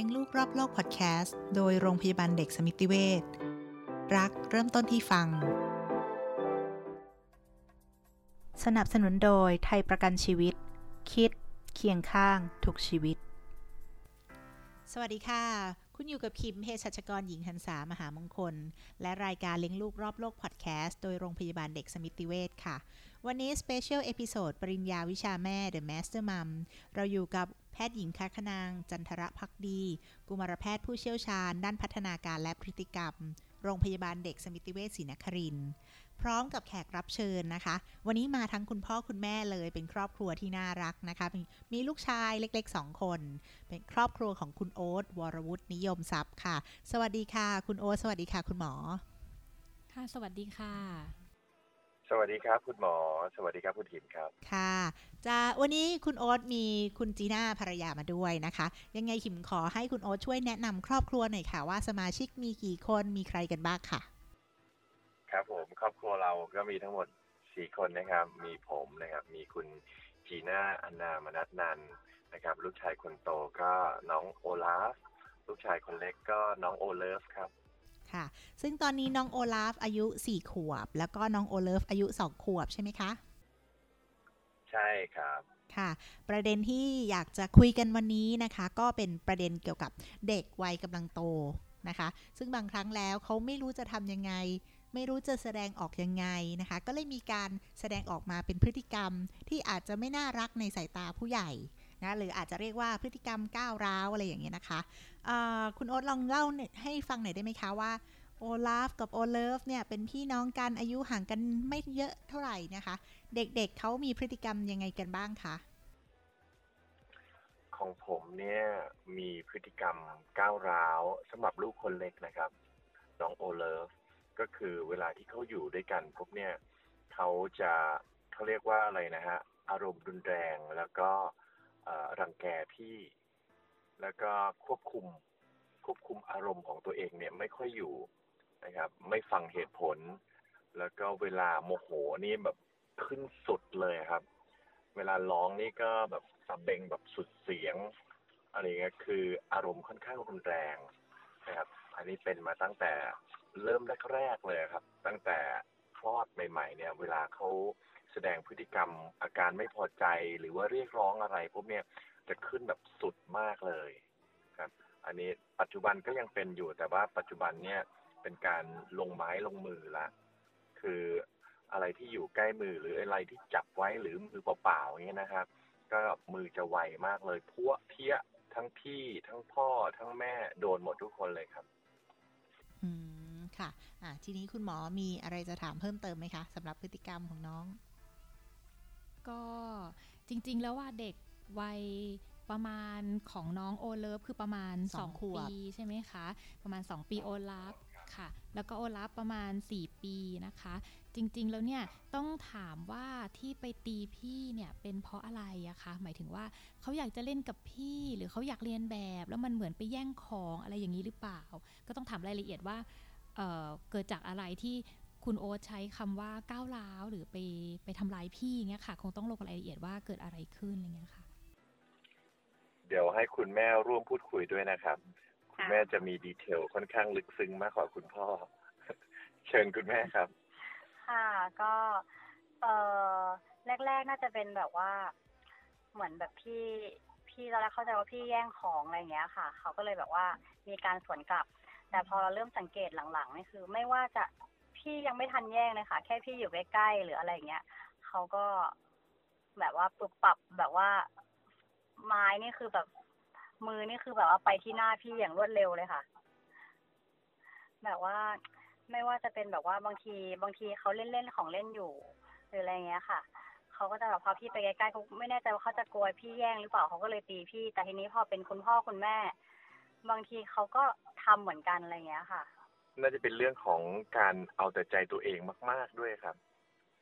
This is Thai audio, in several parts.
ลี้ยงลูกรอบโลกพอดแคสต์โดยโรงพยาบาลเด็กสมิติเวชรักเริ่มต้นที่ฟัง สนับสนุนโดยไทยประกันชีวิต คิดเคียงข้างทุกชีวิต สวัสดีค่ะ คุณอยู่กับคิมเภสัชกรหญิงหรรษามหามงคล และรายการเลี้ยงลูกรอบโลกพอดแคสต์โดยโรงพยาบาลเด็กสมิติเวชค่ะ วันนี้ special episode ปริญญาวิชาแม่ The Master Mom เราอยู่กับแพทย์หญิงคัคณาง จันทระพักดี กุมารแพทย์ผู้เชี่ยวชาญ ด้านพัฒนาการและพฤติกรรม โรงพยาบาลเด็กสมิติเวชศรีนครินทร์ พร้อมกับแขกรับเชิญนะคะ วันนี้มาทั้งคุณพ่อคุณแม่เลยเป็นครอบครัวที่น่ารักนะคะมีมีลูกชายเล็ก ๆ 2 คน เป็นครอบครัวของคุณโอ๊ตวรวุฒินิยมทรัพย์ค่ะ สวัสดีค่ะ คุณโอ๊ตสวัสดีค่ะ คุณหมอ ค่ะ สวัสดีค่ะสวัสดีครับคุณหมอ สวัสดีครับคุณถิมครับ ค่ะจะวันนี้คุณโอ๊ตมีคุณจีน่าภรรยามาด้วยนะคะ ยังไงขิมขอให้คุณโอ๊ตช่วยแนะนำครอบครัวหน่อยค่ะ ว่าสมาชิกมีกี่คนมีใครกันบ้างค่ะ ครับผมครอบครัวเราก็มีทั้งหมดสี่คนนะครับ มีผมนะครับ มีคุณจีน่าอันนามนัทนันนะครับ ลูกชายคนโตก็น้องโอลาฟ ลูกชายคนเล็กก็น้องโอเลิฟครับ ค่ะ ซึ่งตอนนี้น้องโอลาฟอายุ4ขวบ แล้วก็น้องโอเลิฟอายุ2ขวบใช่ไหมคะ ใช่ครับค่ะ ประเด็นที่อยากจะคุยกันวันนี้นะคะ ก็เป็นประเด็นเกี่ยวกับเด็กวัยกำลังโตนะคะ ซึ่งบางครั้งแล้วเขาไม่รู้จะทำยังไง ไม่รู้จะแสดงออกยังไงนะคะ ก็เลยมีการแสดงออกมาเป็นพฤติกรรมที่อาจจะไม่น่ารักในสายตาผู้ใหญ่นะหรืออาจจะเรียกว่าพฤติกรรมก้าวร้าวอะไรอย่างเงี้ยนะคะคุณโอ๊ตลองเล่าให้ฟังหน่อยได้ไหมคะว่าโอลาฟกับโอเลิฟเนี่ยเป็นพี่น้องกันอายุห่างกันไม่เยอะเท่าไหร่นะคะ เด็กๆเขามีพฤติกรรมยังไงกันบ้างคะของผมเนี่ยมีพฤติกรรมก้าวร้าวสำหรับลูกคนเล็กนะครับ น้องโอเลิฟ ก็คือเวลาที่เขาอยู่ด้วยกันปุ๊บเนี่ยเขาจะเขาเรียกว่าอะไรนะฮะอารมณ์รุนแรงแล้วก็รังแกพี่ แล้วก็ควบคุมควบคุมอารมณ์ของตัวเองเนี่ยไม่ค่อยอยู่นะครับ ไม่ฟังเหตุผล แล้วก็เวลาโมโหนี่แบบขึ้นสุดเลยครับ เวลาร้องนี่ก็แบบสะเบงแบบสุดเสียงอะไรเงี้ยคืออารมณ์ค่อนข้างรุนแรงนะครับ อันนี้เป็นมาตั้งแต่เริ่มแรกๆเลยครับ ตั้งแต่คลอดใหม่ ๆ เนี่ย เวลาเขาแสดงพฤติกรรมอาการไม่พอใจหรือว่าเรียกร้องอะไรพวกเนี้ยจะขึ้นแบบสุดมากเลยครับ อันนี้ปัจจุบันก็ยังเป็นอยู่แต่ว่าปัจจุบันเนี่ยเป็นการลงไม้ลงมือละ คืออะไรที่อยู่ใกล้มือหรืออะไรที่จับไว้หรือมือเปล่าๆอย่างเงี้ยนะครับ ก็มือจะไวมากเลยพวกเพี้ยทั้งพี่ทั้งพ่อทั้งแม่โดนหมดทุกคนเลยครับ อืม ค่ะ อ่าทีนี้คุณหมอมีอะไรจะถามเพิ่มเติมไหมคะสำหรับพฤติกรรมของน้อง ก็จริง ๆ แล้วว่าเด็กวัยประมาณของน้องโอเลิฟคือประมาณ 2 ปีใช่ไหมคะ ประมาณ 2 ปีโอลาฟค่ะ แล้วก็โอลาฟประมาณ 4 ปีนะคะ จริงๆ แล้วเนี่ยต้องถามว่าที่ไปตีพี่เนี่ยเป็นเพราะอะไรอะคะ หมายถึงว่าเขาอยากจะเล่นกับพี่ หรือเขาอยากเรียนแบบ แล้วมันเหมือนไปแย่งของอะไรอย่างนี้หรือเปล่า ก็ต้องถามรายละเอียดว่าเเกิดจากอะไรที่คุณโอ๊ตใช้คำว่าก้าวร้าวหรือไปไปทำร้ายพี่เงี้ยค่ะ คงต้องลงรายละเอียดว่าเกิดอะไรขึ้นอะไรเงี้ยค่ะ เดี๋ยวให้คุณแม่ร่วมพูดคุยด้วยนะครับ คุณแม่จะมีดีเทลค่อนข้างลึกซึ้งมากกว่าคุณพ่อ เชิญคุณแม่ครับ ค่ะ ก็เออแรก ๆ น่าจะเป็นแบบว่า เหมือนแบบพี่พี่ตอนแรกเข้าใจว่าพี่แย่งของอะไรเงี้ยค่ะ เขาก็เลยแบบว่ามีการสวนกลับ แต่พอเราเริ่มสังเกตหลังๆนี่คือ ไม่ว่าจะพี่ยังไม่ทันแย่งเลยค่ะ แค่พี่อยู่ใกล้ๆหรืออะไรเงี้ยเขาก็แบบว่าปรับปรับแบบว่า ไม้นี่คือแบบมือนี่คือแบบว่าไปที่หน้าพี่อย่างรวดเร็วเลยค่ะ แบบว่า ไม่ว่าจะเป็นแบบว่าบางทีบางทีเขาเล่นเล่นของเล่นอยู่ หรืออะไรเงี้ยค่ะเขาก็จะแบบพอพี่ไปใกล้ๆเขาไม่แน่ใจว่าเขาจะกลัวพี่แย่งหรือเปล่าเขาก็เลยตีพี่ แต่ทีนี้พอเป็นคุณพ่อคุณแม่ บางทีเขาก็ทำเหมือนกันอะไรเงี้ยค่ะ น่าจะเป็นเรื่องของการเอาแต่ใจตัวเองมาก ๆด้วยครับ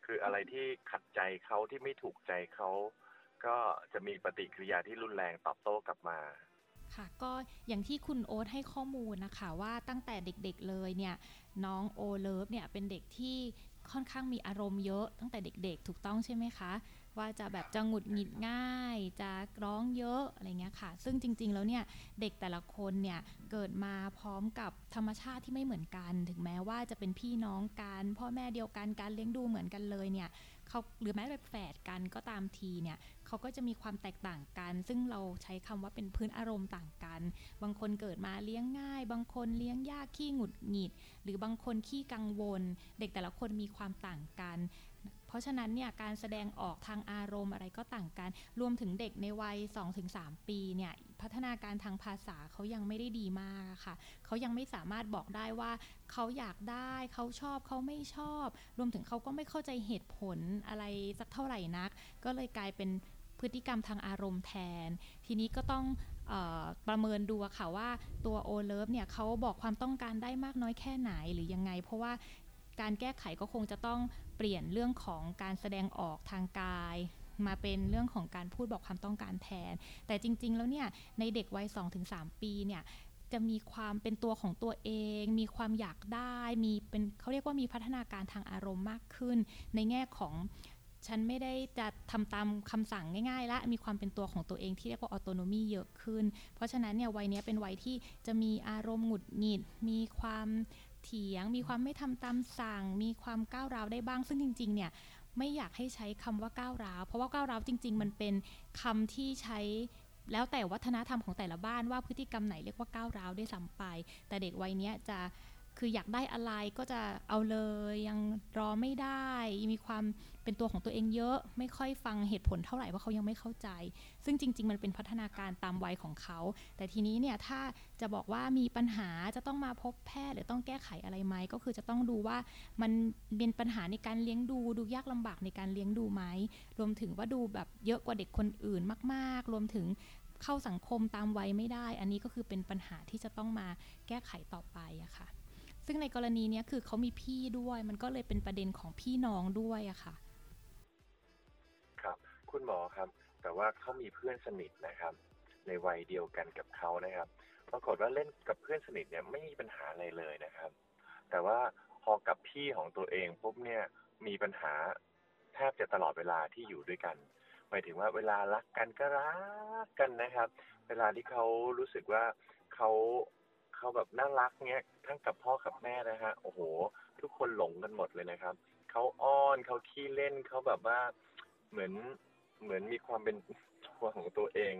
คืออะไรที่ขัดใจเขาที่ไม่ถูกใจเขาก็จะมีปฏิกิริยาที่รุนแรงตอบโต้กลับมา ค่ะก็อย่างที่คุณโอ๊ตให้ข้อมูลนะคะว่าตั้งแต่เด็กๆเลยเนี่ยน้องโอเลิฟเนี่ยเป็นเด็กที่ค่อนข้างมีอารมณ์เยอะตั้งแต่เด็กๆ ถูกต้องใช่ไหมคะ ว่าจะแบบจะหงุดหงิดง่าย จะร้องเยอะอะไรเงี้ยค่ะ ซึ่งจริง ๆ แล้วเนี่ยเด็กแต่ละคนเนี่ยเกิดมาพร้อมกับธรรมชาติที่ไม่เหมือนกัน ถึงแม้ว่าจะเป็นพี่น้องกันพ่อแม่เดียวกันการเลี้ยงดูเหมือนกันเลยเนี่ยเขาหรือแม้แต่แฝดกันก็ตามทีเนี่ย เขาก็จะมีความแตกต่างกัน ซึ่งเราใช้คำว่าเป็นพื้นอารมณ์ต่างกัน บางคนเกิดมาเลี้ยงง่าย บางคนเลี้ยงยากขี้หงุดหงิด หรือบางคนขี้กังวล เด็กแต่ละคนมีความต่างกัน เพราะฉะนั้นเนี่ยการแสดงออกทางอารมณ์อะไรก็ต่างกัน รวมถึงเด็กในวัย 2-3 ปีเนี่ยพัฒนาการทางภาษาเขายังไม่ได้ดีมากค่ะ เขายังไม่สามารถบอกได้ว่าเขาอยากได้เขาชอบเขาไม่ชอบ รวมถึงเขาก็ไม่เข้าใจเหตุผลอะไรสักเท่าไหร่นัก ก็เลยกลายเป็น พฤติกรรมทางอารมณ์แทน ทีนี้ก็ต้องออประเมินดูค่ะว่าตัวโอเลิฟเนี่ยเขาบอกความต้องการได้มากน้อยแค่ไหนหรือยังไง เพราะว่าการแก้ไขก็คงจะต้องเปลี่ยนเรื่องของการแสดงออกทางกายมาเป็นเรื่องของการพูดบอกความต้องการแทน แต่จริง ๆ แล้วเนี่ยในเด็กวัย 2-3 ปีเนี่ยจะมีความเป็นตัวของตัวเอง มีความอยากได้ มีเป็นเขาเรียกว่ามีพัฒนาการทางอารมณ์มากขึ้น ในแง่ของ ฉันไม่ได้จะทำตามคำสั่งง่ายๆ และมีความเป็นตัวของตัวเองที่เรียกว่าออโตโนมีเยอะขึ้น เพราะฉะนั้นเนี่ยวัยนี้เป็นวัยที่จะมีอารมณ์หงุดหงิด มีความเถียง มีความไม่ทำตามสั่ง มีความก้าวร้าวได้บ้าง ซึ่งจริง ๆ เนี่ยไม่อยากให้ใช้คำว่าก้าวร้าว เพราะว่าก้าวร้าวจริง ๆ มันเป็นคำที่ใช้แล้วแต่วัฒนธรรมของแต่ละบ้านว่าพฤติกรรมไหนเรียกว่าก้าวร้าวได้สัมไป แต่เด็กวัยนี้จะ คืออยากได้อะไรก็จะเอาเลยยังรอไม่ได้ มีความเป็นตัวของตัวเองเยอะ ไม่ค่อยฟังเหตุผลเท่าไหร่ว่าเขายังไม่เข้าใจ ซึ่งจริง ๆ มันเป็นพัฒนาการตามวัยของเขา แต่ทีนี้เนี่ยถ้าจะบอกว่ามีปัญหาจะต้องมาพบแพทย์หรือต้องแก้ไขอะไรไหมก็คือจะต้องดูว่ามันเป็นปัญหาในการเลี้ยงดู ดูยากลำบากในการเลี้ยงดูไหมรวมถึงว่าดูแบบเยอะกว่าเด็กคนอื่นมาก ๆ รวมถึงเข้าสังคมตามวัยไม่ได้ อันนี้ก็คือเป็นปัญหาที่จะต้องมาแก้ไขต่อไปอะค่ะ ซึ่งในกรณีนี้คือเขามีพี่ด้วย มันก็เลยเป็นประเด็นของพี่น้องด้วยอะค่ะ ครับ คุณหมอครับ แต่ว่าเขามีเพื่อนสนิทนะครับ ในวัยเดียวกันกับเขานะครับ ปรากฏว่าเล่นกับเพื่อนสนิทเนี่ยไม่มีปัญหาอะไรเลยนะครับ แต่ว่าพอกับพี่ของตัวเองปุ๊บเนี่ยมีปัญหาแทบจะตลอดเวลาที่อยู่ด้วยกันหมายถึงว่าเวลารักกันก็รักกันนะครับ เวลาที่เขารู้สึกว่าเขา เขาแบบน่ารักเนี้ยทั้งกับพ่อกับแม่นะฮะโอ้โห ทุกคนหลงกันหมดเลยนะครับเขาอ้อนเขาขี้เล่นเขาแบบว่าเหมือนเหมือนมีความเป็นตัวของตัวเอง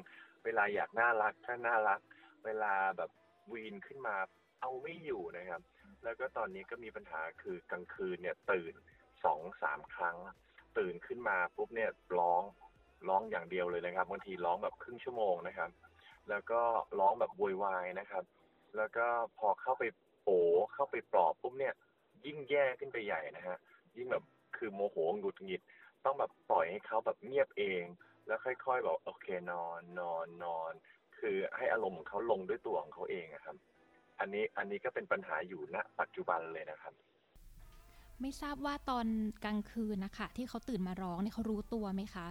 เวลาอยากน่ารักก็น่ารัก เวลาแบบวีนขึ้นมาเอาไม่อยู่นะครับ แล้วก็ตอนนี้ก็มีปัญหาคือกลางคืนเนี่ยตื่นสองสามครั้ง ตื่นขึ้นมาปุ๊บเนี่ยร้องร้องอย่างเดียวเลยนะครับบางทีร้องแบบครึ่งชั่วโมงนะครับ แล้วก็ร้องแบบโวยวายนะครับ แล้วก็พอเข้าไปโผเข้าไปปลอบปุ๊บเนี่ย ยิ่งแย่ขึ้นไปใหญ่นะฮะ ยิ่งแบบคือโมโหหงุดหงิด ต้องแบบปล่อยให้เขาแบบเงียบเอง แล้วค่อยๆบอกโอเคนอนนอนนอน คือให้อารมณ์ของเขาลงด้วยตัวของเขาเองครับ อันนี้อันนี้ก็เป็นปัญหาอยู่ณปัจจุบันเลยนะครับ ไม่ทราบว่าตอนกลางคืนนะคะที่เขาตื่นมาร้องเนี่ยเขารู้ตัวไหมคะ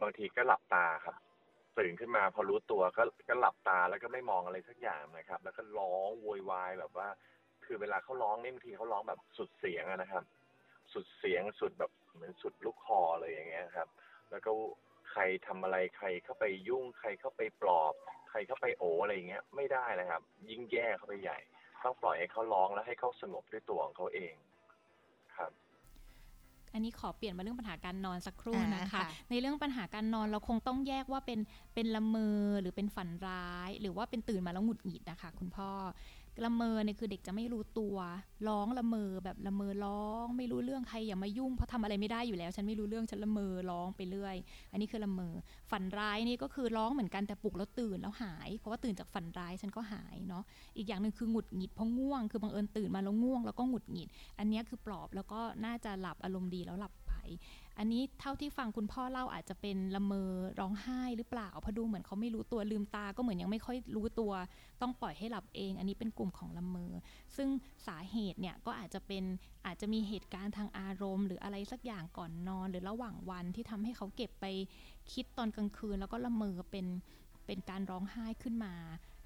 บางทีก็หลับตาครับ ตื่นขึ้นมาพอรู้ตัวก็ก็หลับตาแล้วก็ไม่มองอะไรสักอย่างนะครับ แล้วก็ร้องโวยวายแบบว่า คือเวลาเขาร้องเนี่ยบางทีเขาร้องแบบสุดเสียงนะครับ สุดเสียงสุดแบบเหมือนสุดลูกคอเลยอย่างเงี้ยครับ แล้วก็ใครทำอะไรใครเข้าไปยุ่งใครเข้าไปปลอบ ใครเข้าไปโออะไรอย่างเงี้ยไม่ได้นะครับ ยิ่งแย่เข้าไปใหญ่ต้องปล่อยให้เขาร้องแล้วให้เขาสงบด้วยตัวของเขาเองครับ อันนี้ขอเปลี่ยนมาเรื่องปัญหาการนอนสักครู่นะคะคะ ในเรื่องปัญหาการนอนเราคงต้องแยกว่าเป็นเป็นละเมอหรือเป็นฝันร้าย หรือว่าเป็นตื่นมาแล้วหงุดหงิดนะคะ คุณพ่อ ละเมอเนี่ยคือเด็กจะไม่รู้ตัวร้องละเมอแบบละเมอร้อง ไม่รู้เรื่องใครอย่ามายุ่งเพราะทำอะไรไม่ได้อยู่แล้ว ฉันไม่รู้เรื่องฉันละเมอร้องไปเรื่อย อันนี้คือละเมอฝันร้ายนี่ก็คือร้องเหมือนกันแต่ปลุกแล้วตื่นแล้วหาย เพราะว่าตื่นจากฝันร้ายฉันก็หายเนาะอีกอย่างหนึ่งคือหงุดหงิดเพราะง่วงคือบังเอิญตื่นมาแล้วง่วงแล้วก็หงุดหงิด อันนี้คือปลอบแล้วก็น่าจะหลับอารมณ์ดีแล้วหลับไป อันนี้เท่าที่ฟังคุณพ่อเล่าอาจจะเป็นละเมอร้องไห้หรือเปล่าเพราะดูเหมือนเขาไม่รู้ตัวลืมตา ก็เหมือนยังไม่ค่อยรู้ตัว ต้องปล่อยให้หลับเอง อันนี้เป็นกลุ่มของละเมอ ซึ่งสาเหตุเนี่ยก็อาจจะเป็นอาจจะมีเหตุการณ์ทางอารมณ์ หรืออะไรสักอย่างก่อนนอน หรือระหว่างวันที่ทำให้เขาเก็บไปคิดตอนกลางคืน แล้วก็ละเมอเป็นเป็นการร้องไห้ขึ้นมา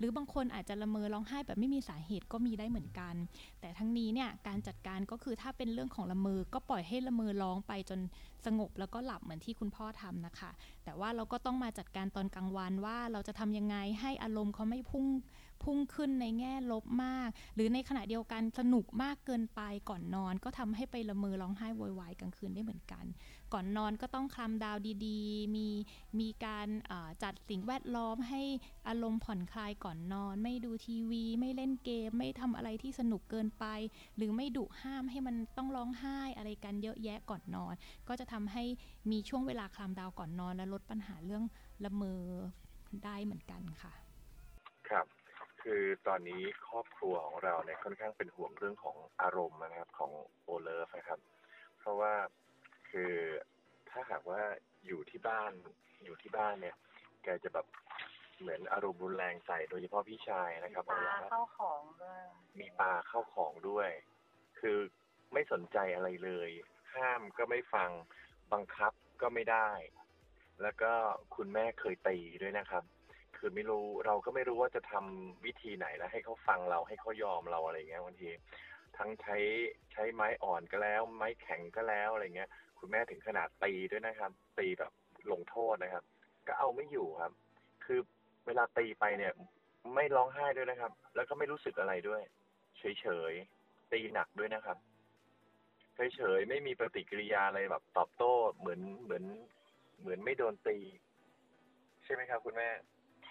หรือบางคนอาจจะละเมอร้องไห้แบบไม่มีสาเหตุก็มีได้เหมือนกัน แต่ทั้งนี้เนี่ยการจัดการก็คือถ้าเป็นเรื่องของละเมอก็ปล่อยให้ละเมอร้องไปจนสงบแล้วก็หลับเหมือนที่คุณพ่อทำนะคะ แต่ว่าเราก็ต้องมาจัดการตอนกลางวันว่าเราจะทำยังไงให้อารมณ์เขาไม่พุ่งพุ่งขึ้นในแง่ลบมาก หรือในขณะเดียวกันสนุกมากเกินไปก่อนนอน ก็ทำให้ไปละเมอร้องไห้โวยวายกลางคืนได้เหมือนกัน ก่อนนอนก็ต้องคลำดาวดีๆ มีมีการจัดสิ่งแวดล้อมให้อารมณ์ผ่อนคลายก่อนนอน ไม่ดูทีวี ไม่เล่นเกม ไม่ทำอะไรที่สนุกเกินไป หรือไม่ดุห้ามให้มันต้องร้องไห้อะไรกันเยอะแยะก่อนนอน ก็จะทำให้มีช่วงเวลาคลำดาวก่อนนอน และลดปัญหาเรื่องละเมอได้เหมือนกันค่ะ ครับคือตอนนี้ครอบครัวของเราเนี่ยค่อนข้างเป็นห่วงเรื่องของอารมณ์นะครับของโอเลฟนะครับ เพราะว่า คือถ้าหากว่าอยู่ที่บ้านอยู่ที่บ้านเนี่ย แกจะแบบเหมือนอารมณ์รุนแรงใส่โดยเฉพาะพี่ชายนะครับปลาเข้าของด้วยมีปลาเข้าของด้วย คือไม่สนใจอะไรเลย ห้ามก็ไม่ฟังบังคับก็ไม่ได้ แล้วก็คุณแม่เคยตีด้วยนะครับ คือไม่รู้เราก็ไม่รู้ว่าจะทำวิธีไหนแล้วให้เขาฟังเราให้เขายอมเราอะไรเงี้ยบางทีทั้งใช้ใช้ไม้อ่อนก็แล้ว ไม้แข็งก็แล้วอะไรเงี้ย คุณแม่ถึงขนาดตีด้วยนะครับ ตีแบบลงโทษนะครับ ก็เอาไม่อยู่ครับ คือเวลาตีไปเนี่ย ไม่ร้องไห้ด้วยนะครับ แล้วก็ไม่รู้สึกอะไรด้วย เฉยๆตีหนักด้วยนะครับเฉยๆไม่มีปฏิกิริยาอะไรแบบตอบโต้เหมือนเหมือน เหมือนไม่โดนตี ใช่ไหมครับ คุณแม่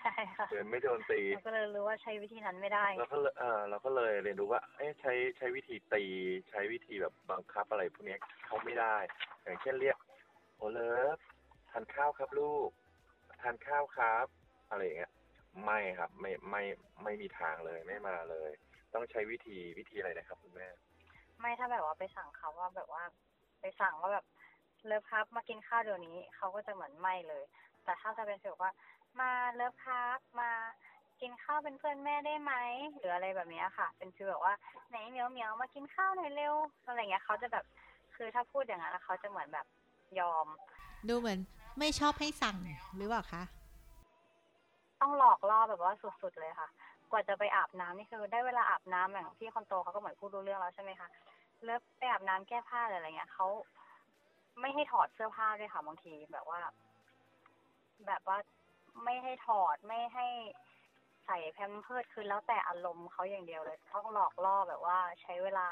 ใช่ค่ะเดินไม่โดนตีเราก็เลยรู้ว่าใช้วิธีนั้นไม่ได้เราก็เออเราก็เลยเรียนรู้ว่า เอ๊ะใช้ใช้วิธีตี ใช้วิธีแบบบังคับอะไรพวกนี้เขาไม่ได้ อย่างเช่นเรียกโอเลิฟทานข้าวครับลูกทานข้าวครับ อะไรอย่างเงี้ยไม่ครับไม่ไม่ไม่มีทางเลยไม่มาเลย ต้องใช้วิธีวิธีอะไรนะครับคุณแม่ไม่ถ้าแบบว่าไปสั่งเขาว่าแบบว่า ไปสั่งว่าแบบเลิฟครับมากินข้าวเดี๋ยวนี้เขาก็จะเหมือนไม่เลย แต่ถ้าจะเป็นฟีลว่า มาเลิฟครับมากินข้าวเป็นเพื่อนแม่ได้ไหมหรืออะไรแบบนี้ค่ะ เป็นฟีลแบบว่าไหนเหมียวเหมียวมากินข้าวหน่อยเร็วอะไรเงี้ยเขาจะแบบคือถ้าพูดอย่างนั้นเขาจะเหมือนแบบยอม ดูเหมือนไม่ชอบให้สั่งหรือเปล่าคะต้องหลอกล่อแบบว่าสุดๆเลยค่ะ กว่าจะไปอาบน้ำนี่คือได้เวลาอาบน้ำอย่างพี่คนโตเขาก็เหมือนพูดรู้เรื่องแล้วใช่ไหมคะเลิฟไปอาบน้ำแก้ผ้าอะไรเงี้ยเขาไม่ให้ถอดเสื้อผ้าด้วยค่ะบางทีแบบว่า แบบว่า ไม่ให้ถอดไม่ให้ใส่แพมเพิร์ดคือแล้วแต่อารมณ์เขาอย่างเดียวเลย ต้องหลอกล่อแบบว่าใช้เวลา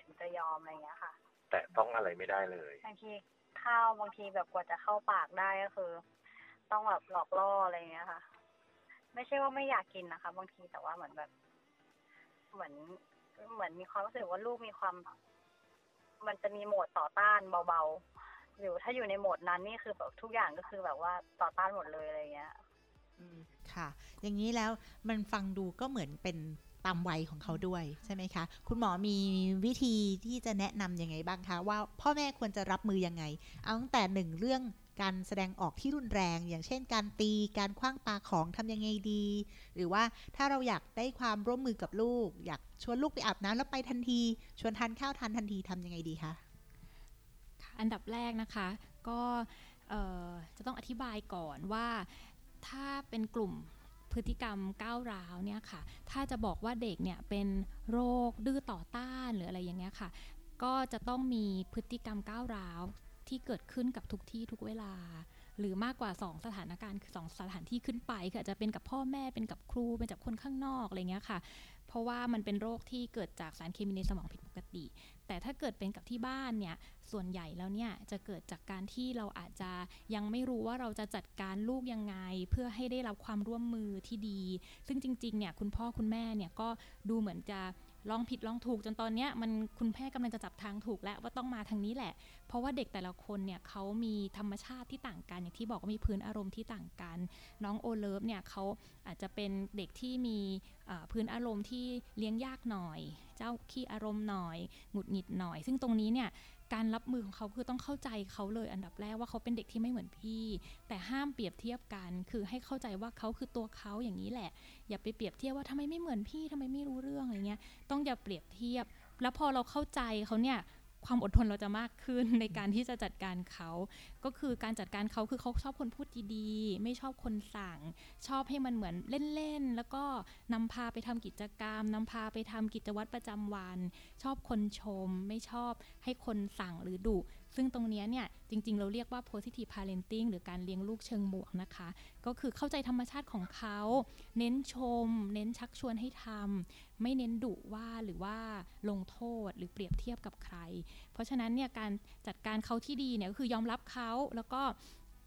ถึงจะยอมอะไรเงี้ยค่ะ แต่ต้องอะไรไม่ได้เลยบางทีข้าวบางทีแบบกว่าจะเข้าปากได้ก็คือ ต้องแบบหลอกล่ออะไรเงี้ยค่ะ ไม่ใช่ว่าไม่อยากกินนะคะ บางทีแต่ว่าเหมือนแบบ เหมือนเหมือนมีความรู้สึกว่าลูกมีความ มันจะมีโหมดต่อต้านเบา อยู่ถ้าอยู่ในโหมดนั้นนี่คือแบบทุกอย่างก็คือแบบว่าต่อต้านหมดเลยอะไรเงี้ยค่ะ อย่างนี้แล้วมันฟังดูก็เหมือนเป็นตามวัยของเขาด้วยใช่ไหมคะ คุณหมอมีวิธีที่จะแนะนํำยังไงบ้างคะ ว่าพ่อแม่ควรจะรับมือยังไง เอาตั้งแต่หนึ่งเรื่องการแสดงออกที่รุนแรง อย่างเช่น การตีการคว้างปาของทำยังไงดี หรือว่าถ้าเราอยากได้ความร่วมมือกับลูก อยากชวนลูกไปอาบน้ำแล้วไปทันที ชวนทานข้าวทานทันทีทำยังไงดีคะ อันดับแรกนะคะ ก็จะต้องอธิบายก่อนว่าถ้าเป็นกลุ่มพฤติกรรมก้าวร้าวเนี่ยค่ะ ถ้าจะบอกว่าเด็กเนี่ยเป็นโรคดื้อต่อต้านหรืออะไรอย่างเงี้ยค่ะ ก็จะต้องมีพฤติกรรมก้าวร้าวที่เกิดขึ้นกับทุกที่ทุกเวลา หรือมากกว่า 2 สถานการณ์คือสสถานที่ขึ้นไปคืออาจจะเป็นกับพ่อแม่เป็นกับครูเป็นกับคนข้างนอกอะไรเงี้ยค่ะ เพราะว่ามันเป็นโรคที่เกิดจากสารเคมีในสมองผิดปกติ แต่ถ้าเกิดเป็นกับที่บ้านเนี่ยส่วนใหญ่แล้วเนี่ยจะเกิดจากการที่เราอาจจะยังไม่รู้ว่าเราจะจัดการลูกยังไง เพื่อให้ได้รับความร่วมมือที่ดี ซึ่งจริงๆเนี่ยคุณพ่อคุณแม่เนี่ยก็ดูเหมือนจะ ลองผิดลองถูกจนตอนนี้มันคุณแม่กำลังจะจับทางถูกแล้วว่าต้องมาทางนี้แหละ เพราะว่าเด็กแต่ละคนเนี่ยเขามีธรรมชาติที่ต่างกัน อย่างที่บอกว่ามีพื้นอารมณ์ที่ต่างกัน น้องโอเลิฟเนี่ยเขาอาจจะเป็นเด็กที่มีพื้นอารมณ์ที่เลี้ยงยากหน่อย เจ้าขี้อารมณ์หน่อยหงุดหงิดหน่อย ซึ่งตรงนี้เนี่ย การรับมือของเขาคือต้องเข้าใจเขาเลยอันดับแรกว่าเขาเป็นเด็กที่ไม่เหมือนพี่ แต่ห้ามเปรียบเทียบกันคือให้เข้าใจว่าเขาคือตัวเขาอย่างนี้แหละ อย่าไปเปรียบเทียบว่าทำไมไม่เหมือนพี่ทำไมไม่รู้เรื่องอะไรเงี้ยต้องอย่าเปรียบเทียบ แล้วพอเราเข้าใจเขาเนี่ย ความอดทนเราจะมากขึ้นในการที่จะจัดการเขา ก็คือการจัดการเขาคือเขาชอบคนพูดดีๆ ไม่ชอบคนสั่ง ชอบให้มันเหมือนเล่นๆ แล้วก็นำพาไปทำกิจกรรมนำพาไปทำกิจวัตรประจำวัน ชอบคนชม ไม่ชอบให้คนสั่งหรือดุ ซึ่งตรงนี้เนี่ยจริง ๆ เราเรียกว่า positive parenting หรือการเลี้ยงลูกเชิงบวกนะคะ ก็คือเข้าใจธรรมชาติของเขา เน้นชม เน้นชักชวนให้ทำไม่เน้นดุว่าหรือว่าลงโทษหรือเปรียบเทียบกับใคร เพราะฉะนั้นเนี่ยการจัดการเขาที่ดีเนี่ยก็คือยอมรับเขาแล้วก็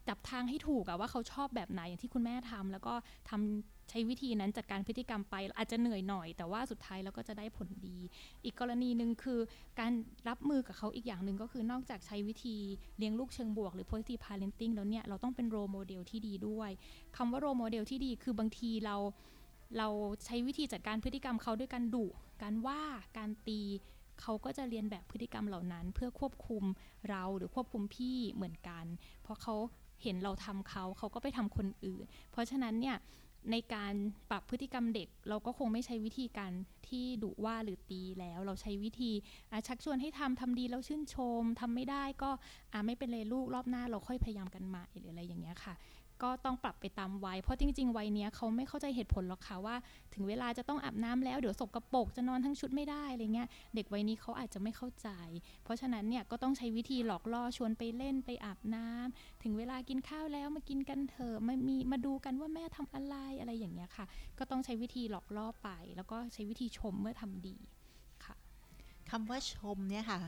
จับทางให้ถูกอะว่าเขาชอบแบบไหนอย่างที่คุณแม่ทำแล้วก็ทำ ใช้วิธีนั้นจัดการพฤติกรรมไป อาจจะเหนื่อยหน่อย แต่ว่าสุดท้ายเราก็จะได้ผลดี อีกกรณีหนึ่งคือการรับมือกับเขาอีกอย่างหนึ่งก็คือนอกจากใช้วิธีเลี้ยงลูกเชิงบวกหรือ positive parenting แล้วเนี่ยเราต้องเป็น role model ที่ดีด้วยคำว่า role model ที่ดีคือบางทีเราเราใช้วิธีจัดการพฤติกรรมเขาด้วยการดุ การว่า การตี เขาก็จะเรียนแบบพฤติกรรมเหล่านั้น เพื่อควบคุมเราหรือควบคุมพี่เหมือนกัน เพราะเขาเห็นเราทำเขา เขาก็ไปทำคนอื่น เพราะฉะนั้นเนี่ย ในการปรับพฤติกรรมเด็ก เราก็คงไม่ใช้วิธีการที่ดุว่าหรือตีแล้ว เราใช้วิธีชักชวนให้ทำทำดีแล้วชื่นชมทำไม่ได้ก็ไม่เป็นเลยลูกรอบหน้าเราค่อยพยายามกันใหม่หรืออะไรอย่างเงี้ยค่ะ ก็ต้องปรับไปตามวัย เพราะจริง ๆ วัยนี้เขาไม่เข้าใจเหตุผลหรอกค่ะว่า ถึงเวลาจะต้องอาบน้ำแล้วเดี๋ยวสกรปรกจะนอนทั้งชุดไม่ได้อะไรเงี้ยเด็กวัยนี้เขาอาจจะไม่เข้าใจ เพราะฉะนั้นเนี่ยก็ต้องใช้วิธีหลอกล่อชวนไปเล่นไปอาบน้ำถึงเวลากินข้าวแล้วมากินกันเถอะมามีมาดูกันว่าแม่ทำอะไรอะไรอย่างเงี้ยค่ะ ก็ต้องใช้วิธีหลอกล่อไป แล้วก็ใช้วิธีชมเมื่อทำดีค่ะคำว่าชมเนี่ยค่ะ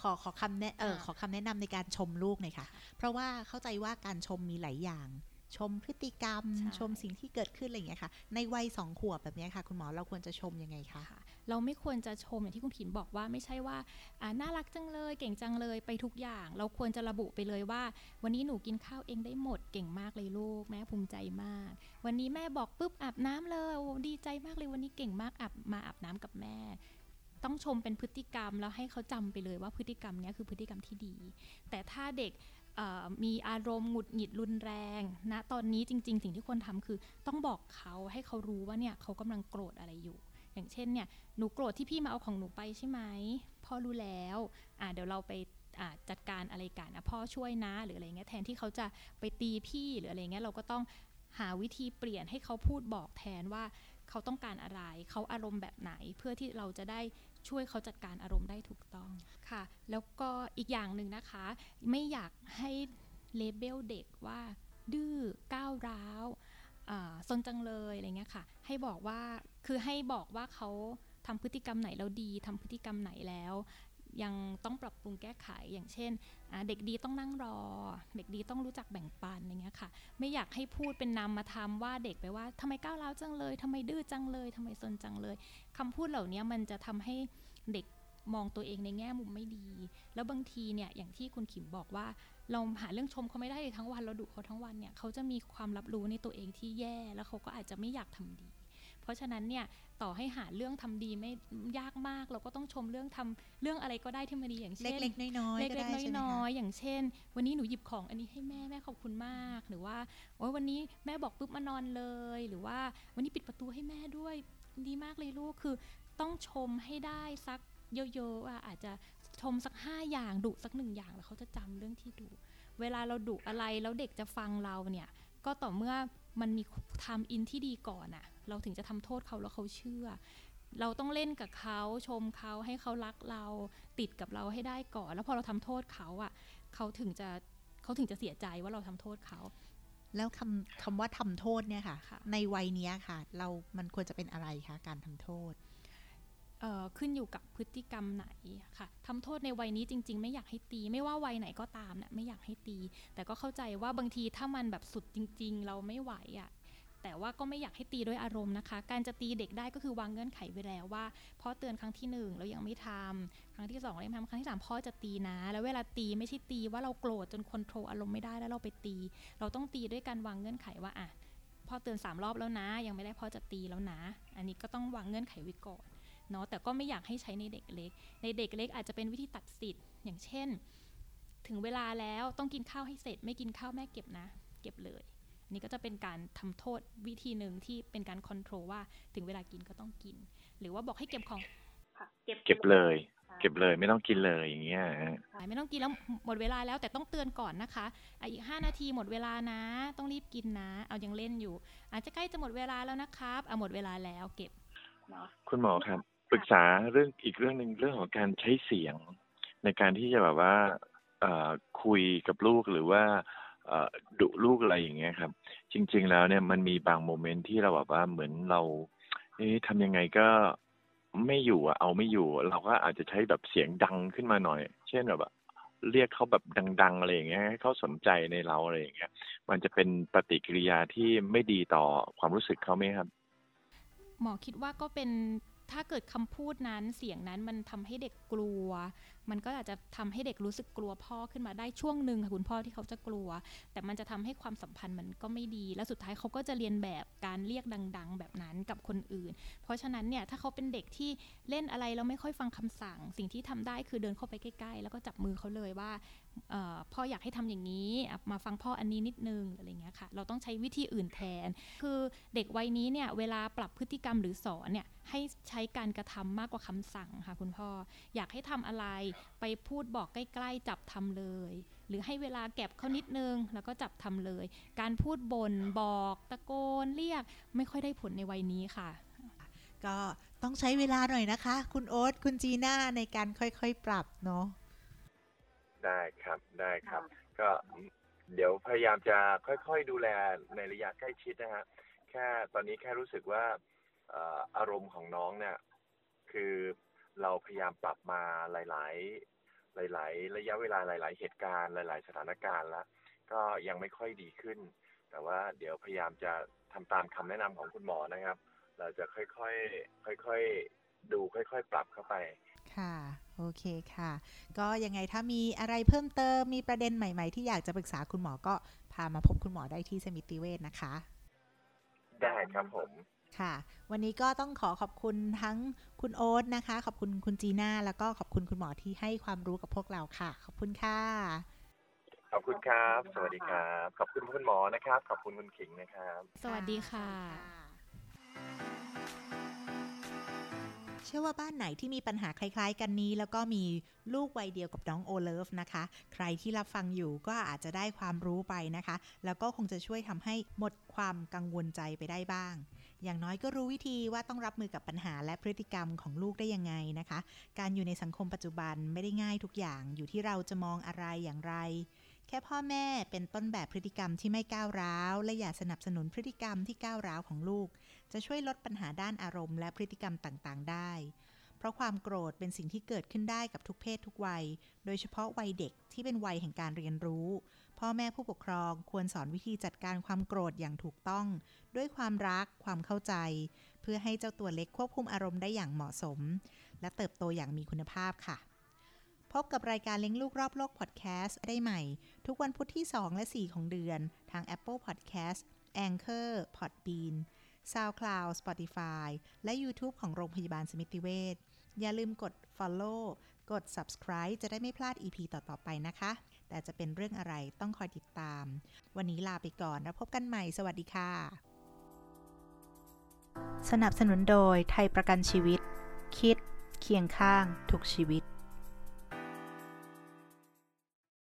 ขอขอคำแนะเออขอคำแนะนำในการชมลูกหน่อยค่ะ เพราะว่าเข้าใจว่าการชมมีหลายอย่าง ชมพฤติกรรม ชมสิ่งที่เกิดขึ้นอะไรอย่างเงี้ยค่ะ ในวัยสองขวบแบบนี้ค่ะ คุณหมอเราควรจะชมยังไงคะเราไม่ควรจะชมอย่างที่คุณขินบอกว่าไม่ใช่ว่าน่ารักจังเลยเก่งจังเลยไปทุกอย่าง เราควรจะระบุไปเลยว่า วันนี้หนูกินข้าวเองได้หมดเก่งมากเลยลูกแม่ภูมิใจมาก วันนี้แม่บอกปุ๊บอาบน้ำเลยดีใจมากเลยวันนี้เก่งมากอาบมาอาบน้ำกับแม่ต้องชมเป็นพฤติกรรมแล้วให้เขาจำไปเลยว่าพฤติกรรมนี้คือพฤติกรรมที่ดี แต่ถ้าเด็ก มีอารมณ์หงุดหงิดรุนแรงนะตอนนี้จริง ๆ สิ่งที่ควรทำคือ ต้องบอกเขาให้เขารู้ว่าเนี่ยเขากำลังโกรธอะไรอยู่ อย่างเช่นเนี่ยหนูโกรธที่พี่มาเอาของหนูไปใช่ไหมพ่อรู้แล้วอ่าเดี๋ยวเราไปจัดการอะไรกันนะพ่อช่วยนะหรืออะไรเงี้ยแทนที่เขาจะไปตีพี่หรืออะไรเงี้ยเราก็ต้องหาวิธีเปลี่ยนให้เขาพูดบอกแทนว่าเขาต้องการอะไร เขาอารมณ์แบบไหนเพื่อที่เราจะได้ ช่วยเขาจัดการอารมณ์ได้ถูกต้องค่ะ แล้วก็อีกอย่างหนึ่งนะคะ ไม่อยากให้เลเบลเด็กว่า ดื้อก้าวร้าวซนจังเลยอะไรเงี้ยค่ะ ให้บอกว่าคือให้บอกว่าเขาทำพฤติกรรมไหนแล้วดีทำพฤติกรรมไหนแล้ว ยังต้องปรับปรุงแก้ไขอย่างเช่น เด็กดีต้องนั่งรอ เด็กดีต้องรู้จักแบ่งปันอย่างเงี้ยค่ะ ไม่อยากให้พูดเป็นนำมาทำว่าเด็กไปว่าทำไมก้าวร้าวจังเลยทำไมดื้อจังเลยทำไมซนจังเลยคำพูดเหล่านี้มันจะทำให้เด็กมองตัวเองในแง่มุมไม่ดี แล้วบางทีเนี่ยอย่างที่คุณขิมบอกว่า เราหาเรื่องชมเขาไม่ได้ทั้งวันเราดุเขาทั้งวันเนี่ยเขาจะมีความรับรู้ในตัวเองที่แย่ แล้วเขาก็อาจจะไม่อยากทำดี เพราะฉะนั้นเนี่ยต่อให้หาเรื่องทำดีไม่ยากมาก เราก็ต้องชมเรื่องทำเรื่องอะไรก็ได้ที่มาดีอย่างเช่นเล็กๆน้อยๆเล็กๆน้อยๆอย่างเช่น วันนี้หนูหยิบของอันนี้ให้แม่แม่ขอบคุณมาก หรือว่าโอ้ยวันนี้แม่บอกปุ๊บมานอนเลย หรือว่าวันนี้ปิดประตูให้แม่ด้วยดีมากเลยลูกคือต้องชมให้ได้สักเยอะๆอะอาจจะชมสักห้าอย่างดุสักหนึ่งอย่างแล้วเขาจะจำเรื่องที่ดุเวลาเราดุอะไรแล้วเด็กจะฟังเราเนี่ยก็ต่อเมื่อมันมีทำอินที่ดีก่อนอะ เราถึงจะทำโทษเขาแล้วเขาเชื่อ เราต้องเล่นกับเขาชมเขาให้เขารักเราติดกับเราให้ได้ก่อน แล้วพอเราทำโทษเขาอะเขาถึงจะเขาถึงจะเสียใจว่าเราทำโทษเขา แล้วคำคำว่าทำโทษเนี่ยค่ะคะในวัยนี้ค่ะ เรามันควรจะเป็นอะไรคะการทำโทษขึ้นอยู่กับพฤติกรรมไหนค่ะทำโทษในวัยนี้จริง ๆ ไม่อยากให้ตี ไม่ว่าวัยไหนก็ตามเนะี่ยไม่อยากให้ตี แต่ก็เข้าใจว่าบางทีถ้ามันแบบสุดจริง ๆ เราไม่ไหวอะ่ะ แต่ว่าก็ไม่อยากให้ตีด้วยอารมณ์นะคะ การจะตีเด็กได้ก็คือวางเงื่อนไขไว้แล้วว่าพ่อเตือนครั้งที่1นึ่งเรายังไม่ทำครั้งที่2เราไม่ทำครั้งที่ 3 พ่อจะตีนะ แล้วเวลาตีไม่ใช่ตีว่าเราโกรธจนควบคุมอารมณ์ไม่ได้แล้วเราไปตี เราต้องตีด้วยการวางเงื่อนไขว่าอะพ่อเตือน3รอบแล้วนะ ยังไม่ได้พ่อจะตีแล้วนะ อันนี้ก็ต้องวางเงื่อนไขไว้ก่อนเนาะแต่ก็ไม่อยากให้ใช้ในเด็กเล็ก ในเด็กเล็กอาจจะเป็นวิธีตัดสิทธิ์อย่างเช่น ถึงเวลาแล้วต้องกินข้าวให้เสร็จ ไม่กินข้าวแม่เก็บนะ เก็บเลย นี่ก็จะเป็นการทำโทษวิธีหนึ่งที่เป็นการควบคุมว่าถึงเวลากินก็ต้องกิน หรือว่าบอกให้เก็บของเก็บเลย เก็บเลยไม่ต้องกินเลยอย่างเงี้ยไม่ต้องกินแล้วหมดเวลาแล้วแต่ต้องเตือนก่อนนะคะอะอีก 5 นาทีหมดเวลานะ ต้องรีบกินนะ เอายังเล่นอยู่ อาจจะใกล้จะหมดเวลาแล้วนะครับเอาหมดเวลาแล้วเก็บคุณหมอครับปรึกษาเรื่องอีกเรื่องหนึ่งเรื่องของการใช้เสียง ในการที่จะแบบว่าเอ่อคุยกับลูกหรือว่าเอ่อ ดุลูกอะไรอย่างเงี้ยครับ จริง ๆ แล้วเนี่ยมันมีบางโมเมนต์ที่เราแบบว่าเหมือนเราเอ๊ะทำยังไงก็ไม่อยู่อะเอาไม่อยู่ เราก็อาจจะใช้แบบเสียงดังขึ้นมาหน่อย เช่นแบบเรียกเขาแบบดัง ๆ อะไรอย่างเงี้ยให้เขาสนใจในเราอะไรอย่างเงี้ย มันจะเป็นปฏิกิริยาที่ไม่ดีต่อความรู้สึกเขาไหมครับ หมอคิดว่าก็เป็นถ้าเกิดคำพูดนั้นเสียงนั้นมันทำให้เด็กกลัวมันก็อาจจะทำให้เด็กรู้สึกกลัวพ่อขึ้นมาได้ช่วงหนึ่งค่ะคุณพ่อที่เขาจะกลัว แต่มันจะทำให้ความสัมพันธ์มันก็ไม่ดี แล้วสุดท้ายเขาก็จะเรียนแบบการเรียกดัง ๆ แบบนั้นกับคนอื่น เพราะฉะนั้นเนี่ยถ้าเขาเป็นเด็กที่เล่นอะไรแล้วไม่ค่อยฟังคำสั่ง สิ่งที่ทำได้คือเดินเข้าไปใกล้ๆ แล้วก็จับมือเขาเลยว่าพ่ออยากให้ทำอย่างนี้มาฟังพ่ออันนี้นิดนึงอะไรเงี้ยค่ะ เราต้องใช้วิธีอื่นแทน คือเด็กวัยนี้เนี่ยเวลาปรับพฤติกรรมหรือสอนเนี่ยให้ใช้การกระทำมากกว่าคำสั่งค่ะคุณพ่ออยากให้ทำอะไรไปพูดบอกใกล้ๆจับทำเลย หรือให้เวลาแก็บเขานิดนึง แล้วก็จับทำเลย การพูดบน่นบอกตะโกนเรียกไม่ค่อยได้ผลในวัยนี้ค่ะ ก็ต้องใช้เวลาหน่อยนะคะ คุณโอ๊ตคุณจีน่าในการค่อยๆปรับเนาะได้ครับได้ครับ ก็เดี๋ยวพยายามจะค่อยๆดูแลในระยะใกล้ชิดนะฮะแค่ตอนนี้แค่รู้สึกว่าเอ่ออารมณ์ของน้องเนี่ยคือ เราพยายามปรับมาหลาย ๆ หลาย ๆ ระยะเวลาหลาย ๆ เหตุการณ์ หลาย ๆ สถานการณ์แล้วก็ยังไม่ค่อยดีขึ้น แต่ว่าเดี๋ยวพยายามจะทำตามคำแนะนำของคุณหมอนะครับ เราจะค่อยๆค่อยๆดูค่อยๆ ปรับเข้าไป ค่ะโอเคค่ะ ก็ยังไงถ้ามีอะไรเพิ่มเติมมีประเด็นใหม่ ๆ ที่อยากจะปรึกษาคุณหมอก็พามาพบคุณหมอได้ที่สมิติเวชนะคะ ได้ครับผม ค่ะ วันนี้ก็ต้องขอขอบคุณทั้งคุณโอ๊ตนะคะ ขอบคุณคุณจีน่า แล้วก็ขอบคุณคุณหมอที่ให้ความรู้กับพวกเราค่ะ ขอบคุณค่ะ ขอบคุณครับ สวัสดีครับ ขอบคุณคุณหมอนะครับ ขอบคุณคุณขิงนะครับ สวัสดีค่ะ เชื่อว่าบ้านไหนที่มีปัญหาคล้าย ๆ กันนี้ แล้วก็มีลูกวัยเดียวกับน้องโอเลิฟนะคะ ใครที่รับฟังอยู่ก็อาจจะได้ความรู้ไปนะคะ แล้วก็คงจะช่วยทำให้หมดความกังวลใจไปได้บ้าง อย่างน้อยก็รู้วิธีว่าต้องรับมือกับปัญหาและพฤติกรรมของลูกได้ยังไงนะคะ การอยู่ในสังคมปัจจุบันไม่ได้ง่ายทุกอย่างอยู่ที่เราจะมองอะไรอย่างไร แค่พ่อแม่เป็นต้นแบบพฤติกรรมที่ไม่ก้าวร้าว และอย่าสนับสนุนพฤติกรรมที่ก้าวร้าวของลูก จะช่วยลดปัญหาด้านอารมณ์และพฤติกรรมต่างๆ ได้ เพราะความโกรธเป็นสิ่งที่เกิดขึ้นได้กับทุกเพศทุกวัย โดยเฉพาะวัยเด็กที่เป็นวัยแห่งการเรียนรู้ พ่อแม่ผู้ปกครองควรสอนวิธีจัดการความโกรธอย่างถูกต้อง ด้วยความรักความเข้าใจ เพื่อให้เจ้าตัวเล็กควบคุมอารมณ์ได้อย่างเหมาะสม และเติบโตอย่างมีคุณภาพค่ะ พบกับรายการเลี้ยงลูกรอบโลกพอดแคสต์ได้ใหม่ ทุกวันพุธที่ 2 และ 4 ของเดือน ทาง Apple Podcast Anchor Podbean SoundCloud Spotify และ YouTube ของโรงพยาบาลสมิติเวชอย่าลืมกด Follow กด Subscribe จะได้ไม่พลาด EP ต่อ ๆ ไปนะคะ แต่จะเป็นเรื่องอะไรต้องคอยติดตาม วันนี้ลาไปก่อนแล้วพบกันใหม่ สวัสดีค่ะ สนับสนุนโดยไทยประกันชีวิต คิด เคียงข้างทุกชีวิต